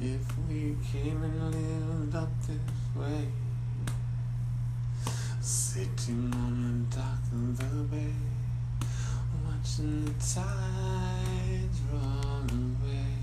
If we came and lived up this way, sitting on the dock of the bay, watching the tides run away.